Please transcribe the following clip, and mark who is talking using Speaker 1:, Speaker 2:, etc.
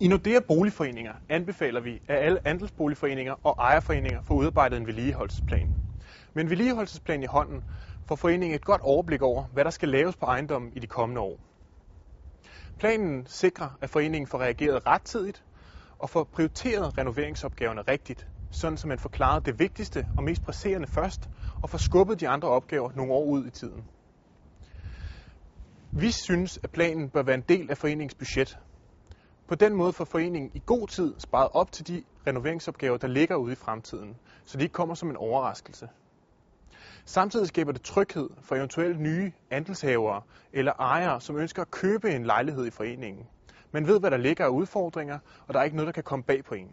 Speaker 1: I Nordea Boligforeninger anbefaler vi, at alle andelsboligforeninger og ejerforeninger får udarbejdet en vedligeholdelsesplan. Med en vedligeholdelsesplan i hånden får foreningen et godt overblik over, hvad der skal laves på ejendommen i de kommende år. Planen sikrer, at foreningen får reageret rettidigt og får prioriteret renoveringsopgaverne rigtigt, sådan så man får klaret det vigtigste og mest presserende først, og får skubbet de andre opgaver nogle år ud i tiden. Vi synes, at planen bør være en del af foreningens budget. På den måde får foreningen i god tid sparet op til de renoveringsopgaver, der ligger ude i fremtiden, så de ikke kommer som en overraskelse. Samtidig skaber det tryghed for eventuelle nye andelshavere eller ejere, som ønsker at købe en lejlighed i foreningen. Man ved, hvad der ligger af udfordringer, og der er ikke noget, der kan komme bag på en.